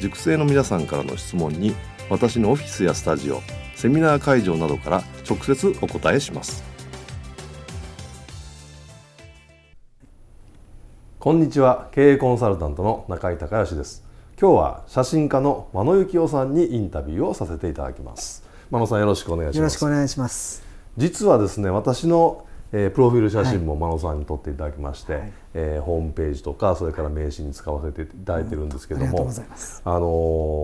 塾生の皆さんからの質問に私のオフィスやスタジオセミナー会場などから直接お答えします。こんにちは。経営コンサルタントの中井孝義です。今日は写真家の真野幸男さんにインタビューをさせていただきます。真野さんよろしくお願いします。よろしくお願いします。実はですね私のえー、プロフィール写真も真野さんに撮っていただきまして、はい、えー、ホームページとかそれから名刺に使わせていただいてるんですけども、うん、あの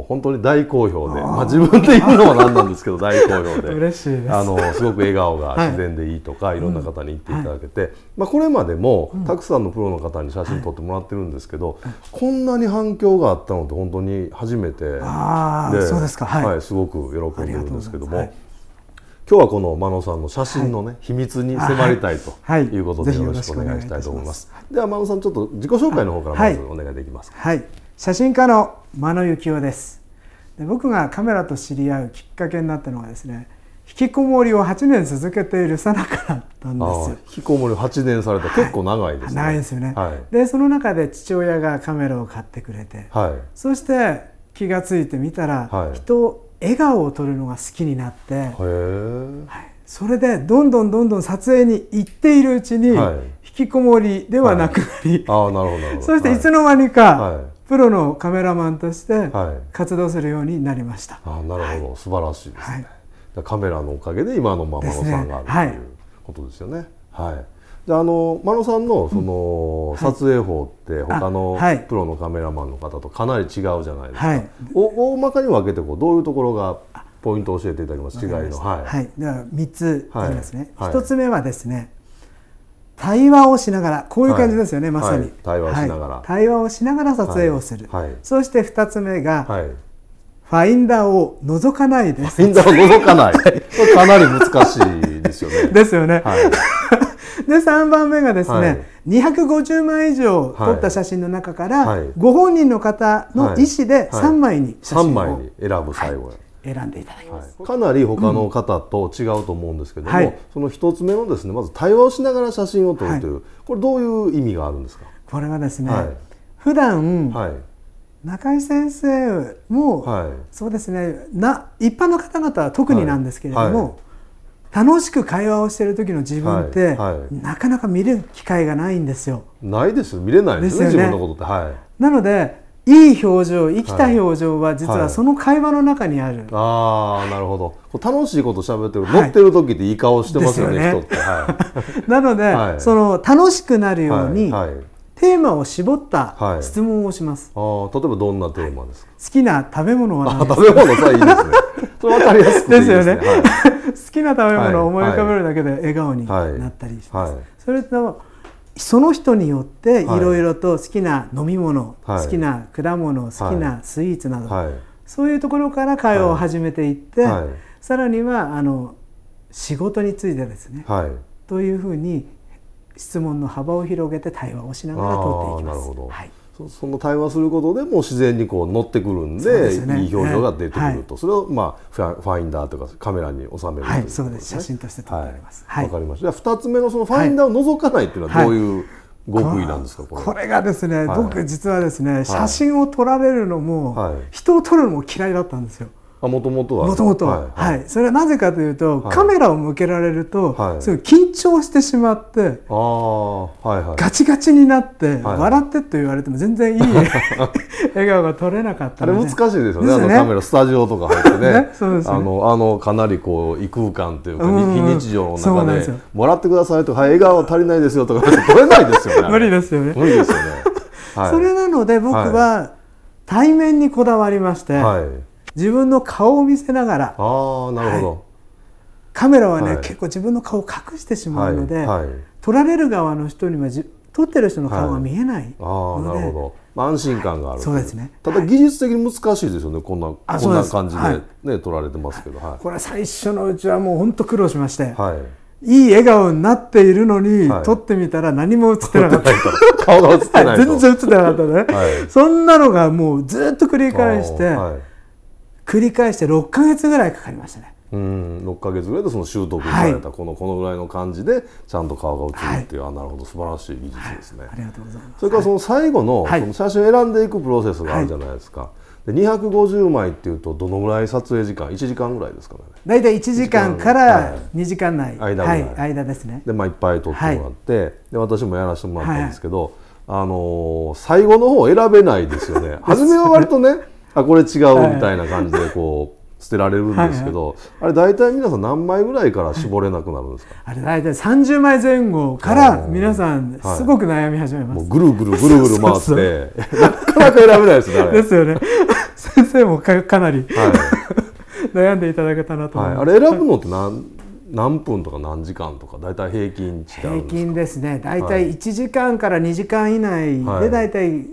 ー、本当に大好評でまあ、自分で言うのはなんなんですけど 大好評で。嬉しいです。あのすごく笑顔が自然でいいとか、はい、いろんな方に言っていただけて、うんはい、まあ、これまでも、たくさんのプロの方に写真撮ってもらってるんですけど、こんなに反響があったのって本当に初めてでそうですか、はい、すごく喜んでるんですけども。今日はこの真野さんの写真のね、はい、秘密に迫りたいということで、よろしくお願いしたいと思います。では真野さんちょっと自己紹介の方からまずお願いできますか。はい、写真家の真野幸男です。で僕がカメラと知り合うきっかけになったのはですね。引きこもりを8年続けているさなかだったんですよ。引きこもり8年された、はい、結構長いですね。長いですよね。はい、でその中で父親がカメラを買ってくれて、はい、そして気が付いてみたら、はい、人笑顔を撮るのが好きになって、はい、それでどんどんどんどん撮影に行っているうちに、引きこもりではなくなり、あなるほど そしてい。つの間にか、プロのカメラマンとして活動するようになりました。あなるほど、素晴らしいですね。カメラのおかげで今のママ野さんがあるということですよね。はいであの真野さんのその、撮影法って他のプロのカメラマンの方とかなり違うじゃないですか、はい、お大まかに分けてこうどういうところがポイントを教えていただきます？違いの。はい、はい、では3つありますね、はい、1つ目はですね対話をしながらこういう感じですよね、まさに、対話しながら、対話をしながら撮影をする、そして2つ目が、ファインダーを覗かないです。ファインダーを覗かない。かなり難しいですよね。ですよね。はい、で3番目がですね、はい、250枚以上撮った写真の中から、はい、ご本人の方の意思で3枚に写真を、はい、枚に選ぶ最後、はい、選んでいただきます、かなり他の方と違うと思うんですけども、その一つ目のですねまず対話をしながら写真を撮るという、これどういう意味があるんですか？これはですね、はい、普段、中井先生も、そうですねな一般の方々は特になんですけれども、楽しく会話をしている時の自分って、はいはい、なかなか見る機会がないんですよ。ないです見れないですね、ね、自分のことって。はい、なのでいい表情生きた表情は実はその会話の中にある。ああなるほど楽しいこと喋ってる、乗ってる時っていい顔してますよね、ね、人って。はい、なので、その楽しくなるように、テーマを絞った質問をします。ああ例えばどんなテーマですか？好きな食べ物は何ですか？食べ物さいいですね。それ分かりやすくですよね。好きな食べ物を思い浮かべるだけで笑顔になったりします。それとその人によってい。ろいろと好きな飲み物、好きな果物好きなスイーツなど、そういうところから会話を始めていって、さらにはあの仕事についてですね、というふうに質問の幅を広げて対話をしながら取っていきます。はいその対話することでも自然にこう乗ってくるんで、ね、いい表情が出てくると、はい、それをまあファインダーとかカメラに収める、ね、はい、そうです。写真として撮ってます。はい、わ、かりました。じゃあ二つ目のそのファインダーを覗かないっていうのはどういう、極意なんですかこれこれがですね、僕実はですね写真を撮られるのも、人を撮るのも嫌いだったんですよ。あもともとは。もともとは、はい、それはなぜかというと、カメラを向けられると、すごい緊張してしまって、あはいはい、ガチガチになって、笑ってと言われても全然いい 笑顔が撮れなかったあれ難しいですよね。あのカメラスタジオとか入ってね。あのあのかなりこう異空間というか、非日常の中で「もらってください」とか「笑顔足りないですよ」とか撮れないですよね。無理ですよね。無理ですよね、それなので僕は対面にこだわりまして、はい自分の顔を見せながらあなるほど、はい、カメラはね、はい、結構自分の顔を隠してしまうので、はい、撮られる側の人には撮ってる人の顔が見えないので、あなるほど、まあ、安心感があるそうですね。ただ技術的に難しいですよねこんなこんな感じでね、撮られてますけど、これ最初のうちはもう本当苦労しまして、い。い笑顔になっているのに、はい、撮ってみたら何も映ってなかった。顔が映ってない全然映ってなかったね、はい、そんなのがもうずっと繰り返して、繰り返して6か月ぐらいかかりましたね。うん6か月ぐらいでその習得されたこの、はい、このぐらいの感じでちゃんと顔が映るっていう、はい、あなるほど素晴らしい技術ですね、はい、ありがとうございます。それからその最後の,、その写真を選んでいくプロセスがあるじゃないですか、で250枚っていうとどのぐらい撮影時間？1時間ぐらいですかね。大体1時間から2時間内、間はい、間ですね。で、まあ、いっぱい撮ってもらって、で私もやらせてもらったんですけど、あのー、最後の方選べないですよね。初めは割とねあこれ違うみたいな感じでこう 捨てられるんですけど、はいはい、あれ大体皆さん何枚ぐらいから絞れなくなるんですか、あれ大体30枚前後から皆さんすごく悩み始めます、もうぐるぐるぐるぐる回って。なかなか選べないですねですよね。先生もかかなり、はい、悩んでいただけたなと思います、はい、あれ選ぶのって何何分とか何時間とか大体平均値平均ですね。大体1時間から2時間以内で大体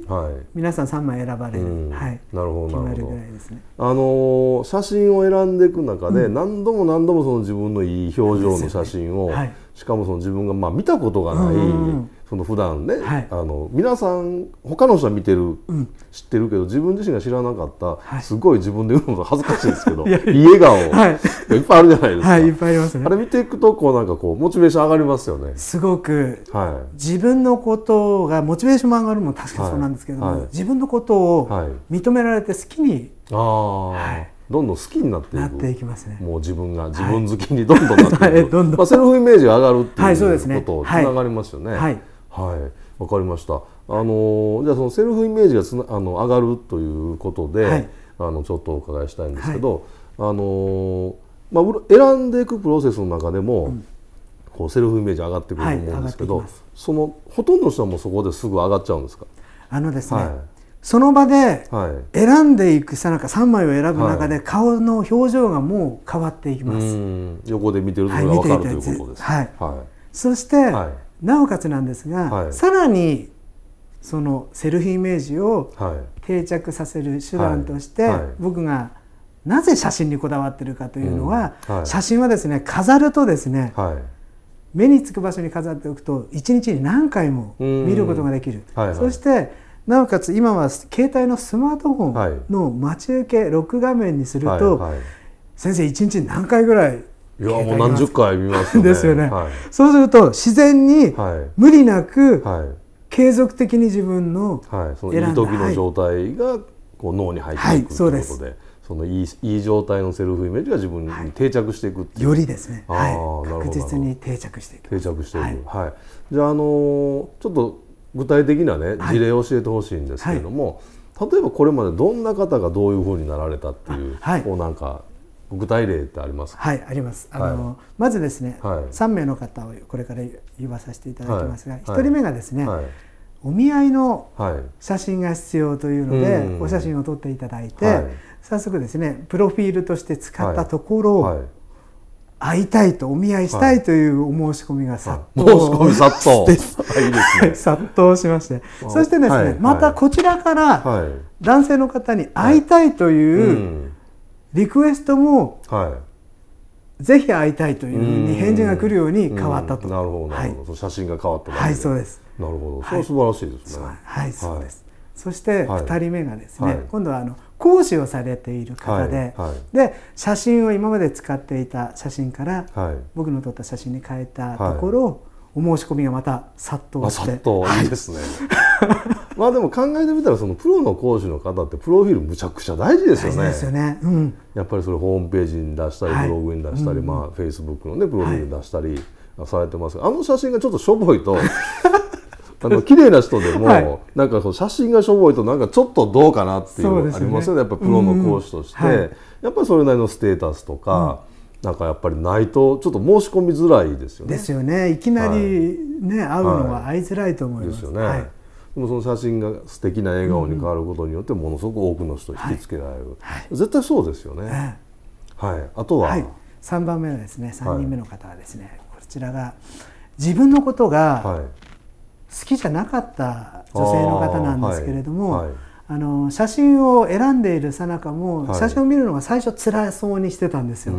皆さん3枚選ばれる、はい、なるほどなるほど、ね、あの写真を選んでいく中で、何度も何度もその自分のいい表情の写真を、はい、しかもその自分がまあ見たことがない、うんうんその普段ね、はい、あの皆さん他の人は見てる、うん、知ってるけど自分自身が知らなかった、はい、すごい自分で言うのが 恥ずかしいですけどいい笑顔、はい、いっぱいあるじゃないですか、はい、いっぱいありますね。あれ見ていくとこうなんかこうモチベーション上がりますよね。すごく、はい、自分のことがモチベーションも上がるも確かそうなんですけども、はい、自分のことを認められて好きに、ああ、はい。どんどん好きになっていく。なっていきますね。もう自分が自分好きにどんどんなっていく、はい、まあ、セルフイメージが上がるっていうことつながりますよね。はい、はいわかりました。あのじゃあそのセルフイメージがつなあの上がるということで、はい、あのちょっとお伺いしたいんですけど、はい、あのまあ選んでいくプロセスの中でも、うん、こうセルフイメージ上がってくると思うんですけど、はい、そのほとんどの人はもうそこですぐ上がっちゃうんですか？あのですね。その場で選んでいくさなか3枚を選ぶ中で顔の表情がもう変わっていきます。横で見てるとが分かるということです。はい。はい、そして、なおかつなんですが、はい、さらにそのセルフイメージを定着させる手段として、僕がなぜ写真にこだわってるかというのは、写真はですね飾るとですね、はい、目につく場所に飾っておくと一日に何回も見ることができる、はい。はい、そしてなおかつ今は携帯のスマートフォンの待ち受けロック画面にすると、はい。はい、先生一日に何回ぐらいいやもう何十回見ますよね。ですよね、はい、そうすると自然に無理なく継続的に自分のはい、そのいい時の状態がこう脳に入っていくということで。そのいいいい状態のセルフイメージが自分に定着していくよりですね、はい、確実に定着していく。定着していく、はい、はい、じゃあ、あのー、ちょっと具体的なね事例を教えてほしいんですけれども、はい、例えばこれまでどんな方がどういうふうになられたっていう、はい、こうなんか具体例ってありますはいあります。あの、はい、まずですね、はい、3名の方をこれから言わさせていただきますが、はい、1人目がですね、はい、お見合いの写真が必要というので、お写真を撮っていただいて、早速ですねプロフィールとして使ったところ、会いたいとお見合いしたいというお申し込みが殺到、申し込み殺到。いいですね。殺到しまして。そしてですね、またこちらから男性の方に会いたいという、リクエストも、はい、ぜひ会いたいというふうに返事が来るように変わったと。なるほど、なるほど、写真が変わったはい、そうです。なるほど、それは素晴らしいですね。はい、そうです。そして2人目がですね、今度はあの講師をされている方で、で写真を今まで使っていた写真から、僕の撮った写真に変えたところ、お申し込みがまた殺到して。殺到いいですね。まあでも考えてみたらそのプロの講師の方ってプロフィールむちゃくちゃ大事ですよね。ですよね、うん、やっぱりそれホームページに出したり、ブログに出したり、まあフェイスブックのねプロフィール出したりされてますあの写真がちょっとしょぼいと。あの綺麗な人でも、はい、なんかその写真がしょぼいとなんかちょっとどうかなっていうのありますよね、ね、やっぱプロの講師として、うん。はい、やっぱりそれなりのステータスとか、なんかやっぱりないとちょっと申し込みづらいですよね。ですよね。いきなりね、はい、会うのは会いづらいと思います。ですよね。はい、でもその写真が素敵な笑顔に変わることによってものすごく多くの人を引きつけられる。はい、絶対そうですよね。はい。あとは、はい、3番目はですね、3人目の方はですね、こちらが自分のことが好きじゃなかった女性の方なんですけれども。あの写真を選んでいるさなかも、写真を見るのが最初辛そうにしてたんですよ。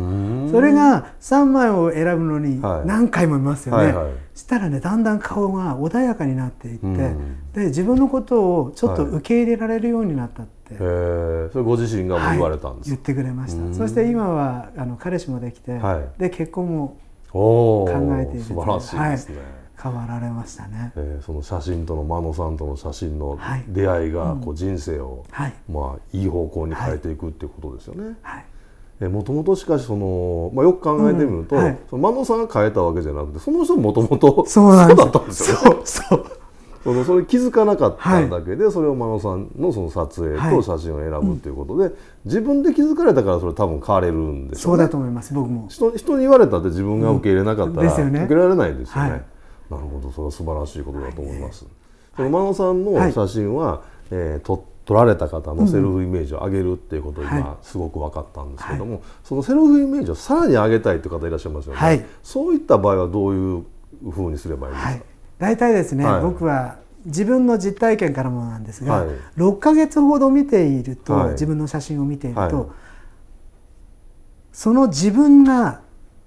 それが3枚を選ぶのに何回も見ますよね。はいはい。はい、したらねだんだん顔が穏やかになっていって、で自分のことをちょっと受け入れられるようになったって、はい、それご自身が言われたんです、はい、言ってくれました。そして今はあの彼氏もできて、で結婚も考えている素晴らしいですね、変わられましたね、えー、その写真との真野さんとの写真の出会いがこう人生を、はい。まあ、いい方向に変えていくっていうことですよね。はい。もともとしかしその、まあ、よく考えてみると、うん。はい、その真野さんが変えたわけじゃなくてその人もともとそうだったんですよね。そうそのそれ気づかなかっただけで、はい、それを真野さんのその撮影と写真を選ぶということで、はいうん、自分で気づかれたからそれ多分変われるんですよね。そうだと思います僕も。人人に言われたって自分が受け入れなかったら、うん。ね、受けられないですよね。なるほどそれは素晴らしいことだと思います。その真野さんの写真は、はい、えー、撮撮られた方のセルフイメージを上げるっていうことを今すごく分かったんですけども、はい、そのセルフイメージをさらに上げたいという方いらっしゃいますよね、はい、そういった場合はどういうふうにすればいいですか、はい、大体ですね、僕は自分の実体験からもなんですが、はい、6か月ほど見ていると、自分の写真を見ていると、その自分が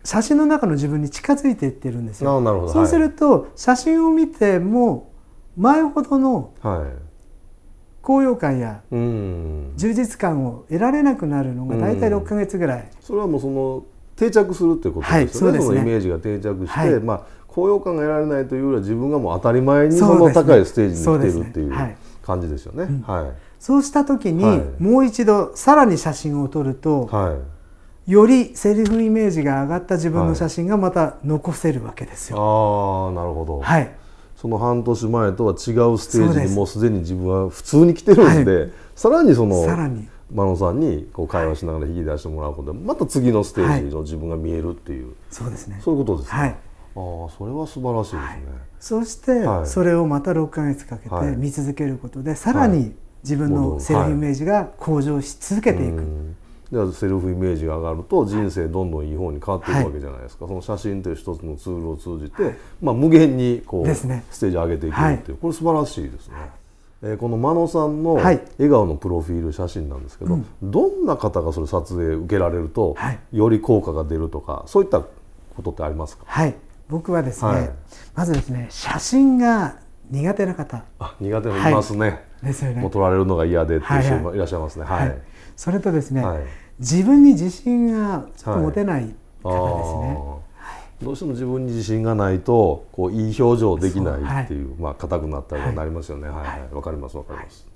写真の中の自分に近づいていってるんですよ。そうすると、写真を見ても前ほどの高揚感や充実感を得られなくなるのが大体6か月ぐらい。それはもうその定着するっていうことですよね。はい、そ、ね、のイメージが定着して、はい、まあ高揚感が得られないというよりは自分がもう当たり前にその高いステージに来てるっていう感じですよね。はい。そうした時に、もう一度さらに写真を撮ると、はい、よりセリフイメージが上がった自分の写真がまた残せるわけですよ。ああなるほど。はい。その半年前とは違うステージにもうすでに自分は普通に来てるんで、はい、さらにそのさらに真野さんにこう会話しながら引き出してもらうことでまた次のステージの自分が見えるっていう、はい、そうですねそういうことですね。はい、ああそれは素晴らしいですね。はい、そしてそれをまた6か月かけて見続けることで、さらに自分のセルフイメージが向上し続けていく。ではセルフイメージが上がると人生どんどんいい方に変わっていくわけじゃないですか、はい、その写真という一つのツールを通じて、はい、まあ、無限にこう、ね、ステージを上げていくっていう、これ素晴らしいですね。えー、この真野さんの笑顔のプロフィール写真なんですけど、はいうん、どんな方がそれ撮影受けられると、より効果が出るとかそういったことってありますか？はい。僕はですね、まずですね写真が苦手な方。あ苦手ない。ますね、ですよね。もう撮られるのが嫌でっていう人もいらっしゃいますね。はい、それとですね、自分に自信が持てない方ですね、はい、どうしても自分に自信がないとこういい表情できないっていう、はい、まあ硬くなったりはなりますよね。はい。わ、はい、かりますわかります、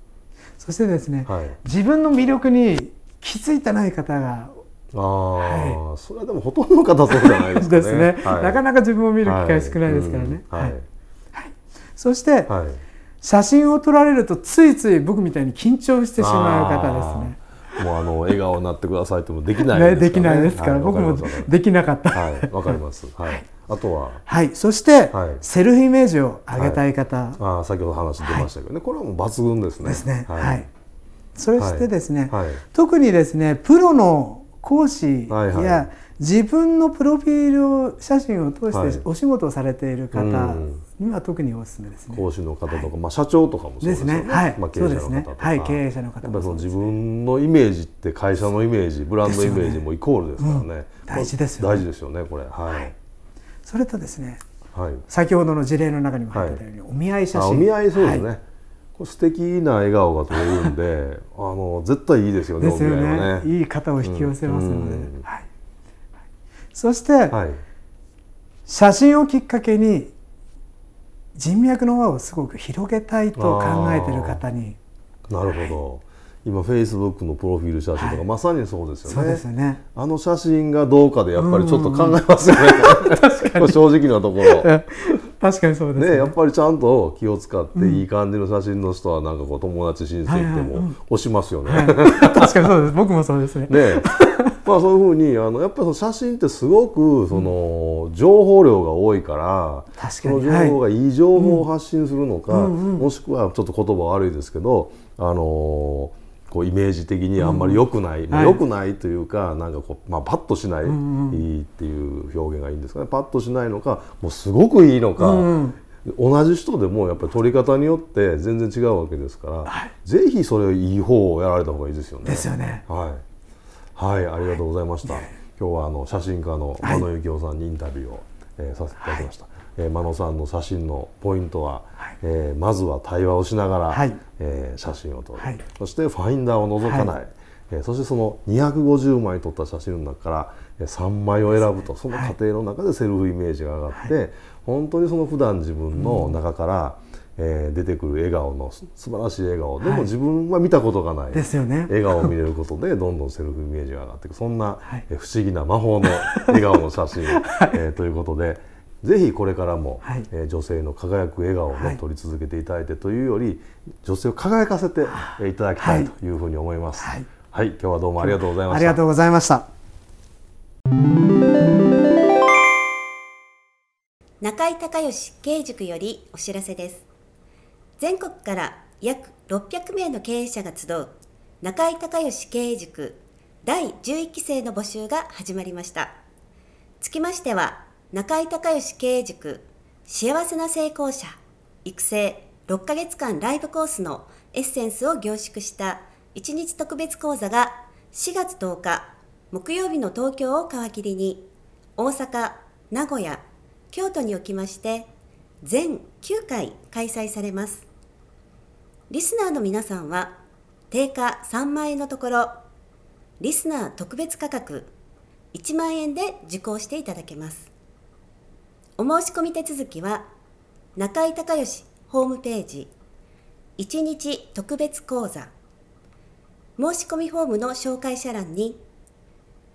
そしてですね、自分の魅力に気づいてない方がああ、はい、それはでもほとんどの方そうじゃないですかね。ですね、なかなか自分を見る機会少ないですからね、はい。そして、写真を撮られるとついつい僕みたいに緊張してしまう方ですねもうあの笑顔になってくださいってもできないですから、ね、できないですから、はい、僕もできなかった。はい、わかります。はい。あとは、はい、そして、はい、セルフイメージを上げたい方、はい、あ先ほど話出ましたけどね、これはもう抜群ですね。ですね。はい。そしてですね、特にですね、プロの講師や自分のプロフィール写真を通してお仕事をされている方には特におすすめですね。講師の方とか、まあ社長とかもそうですね。はい。まあ経営者の方とか、はい、経営者の方やっぱりその自分のイメージって会社のイメージ、ブランドイメージもイコールですからね。大事ですよ大事ですよねこれ。はい。それとですね、はい、先ほどの事例の中にも入ってたように、お見合い写真。お見合いそうですね。これ素敵な笑顔が撮れるんで、あの絶対いいですよね。ですよね。いい方を引き寄せますので。はい。そして、はい、写真をきっかけに人脈の輪をすごく広げたいと考えてる方になるほど、はい今フェイスブックのプロフィール写真とか、はい、まさにそうですよね。そうですね。あの写真がどうかでやっぱりちょっと考えますよね、正直なところ。確かにそうですね、ね、やっぱりちゃんと気を使っていい感じの写真の人はなんかこう友達親戚でも押しますよね、確かにそうです。僕もそうですね。ね。まあそういうふうにあのやっぱりその写真ってすごくその情報量が多いから、その情報がいい情報を発信するのか、もしくはちょっと言葉悪いですけどあのーこうイメージ的にあんまり良くない、うん、良くないというか、はい、なんかこう、まあ、パッとしない、っていう表現がいいんですかね。パッとしないのかもうすごくいいのか、うん同じ人でもやっぱり取り方によって全然違うわけですから、はい、ぜひそれいい方をやられた方がいいですよね。ですよね。はい、はい、ありがとうございました。はい、今日はあの写真家の真野幸雄さんにインタビューを、えー、させていただきました。はいえー、真野さんの写真のポイントは、はい、えー、まずは対話をしながら、はい、えー、写真を撮る、はい、そしてファインダーを覗かない、はい、えー、そしてその250枚撮った写真の中から3枚を選ぶと。その過程の中でセルフイメージが上がって、本当にその普段自分の中から、うん、えー、出てくる笑顔の素晴らしい笑顔。でも自分は見たことがない、ですよね、笑顔を見れることでどんどんセルフイメージが上がっていく。そんな、はい、不思議な魔法の笑顔の写真、えー、ということで。ぜひこれからも、はい、えー、女性の輝く笑顔をね、はい、撮り続けていただいてというより女性を輝かせていただきたいというふうに思います。はい、はい、今日はどうもありがとうございました。ありがとうございました。中井隆義経営塾よりお知らせです。全国から約600名の経営者が集う中井隆義経営塾第11期生の募集が始まりました。つきましては中井隆義経営塾幸せな成功者育成6ヶ月間ライブコースのエッセンスを凝縮した1日特別講座が4月10日木曜日の東京を皮切りに大阪、名古屋、京都におきまして全9回開催されます。リスナーの皆さんは定価3万円のところリスナー特別価格1万円で受講していただけます。お申し込み手続きは中井隆義ホームページ1日特別講座申し込みフォームの紹介者欄に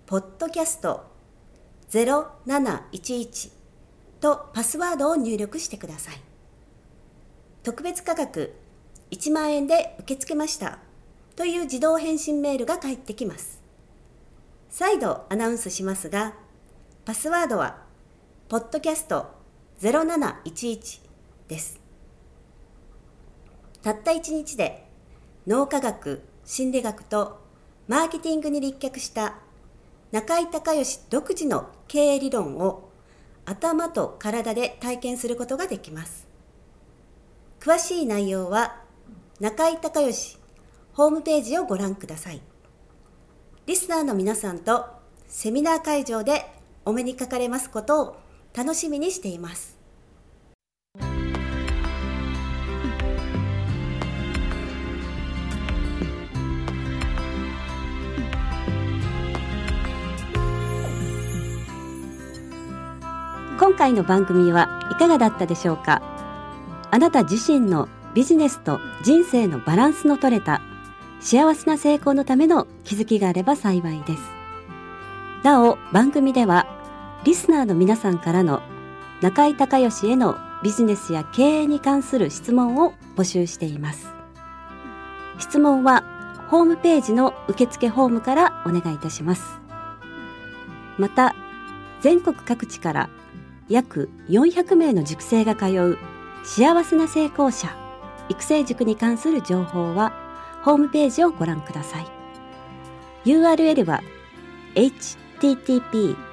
ポッドキャスト0711とパスワードを入力してください。特別価格1万円で受け付けましたという自動返信メールが返ってきます。再度アナウンスしますがパスワードはポッドキャスト0711です。たった1日で脳科学、心理学とマーケティングに立脚した中井隆義独自の経営理論を頭と体で体験することができます。詳しい内容は中井隆義ホームページをご覧ください。リスナーの皆さんとセミナー会場でお目にかかれますことを楽しみにしています。今回の番組はいかがだったでしょうか？あなた自身のビジネスと人生のバランスの取れた幸せな成功のための気づきがあれば幸いですなお番組ではリスナーの皆さんからの中井隆義へのビジネスや経営に関する質問を募集しています。質問はホームページの受付ホームからお願いいたします。また全国各地から約400名の塾生が通う幸せな成功者育成塾に関する情報はホームページをご覧ください。URL は http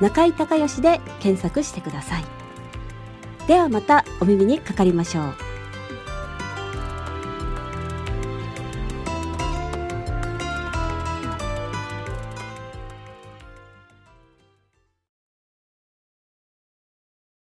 中井隆義で検索してください。ではまたお耳にかかりましょう。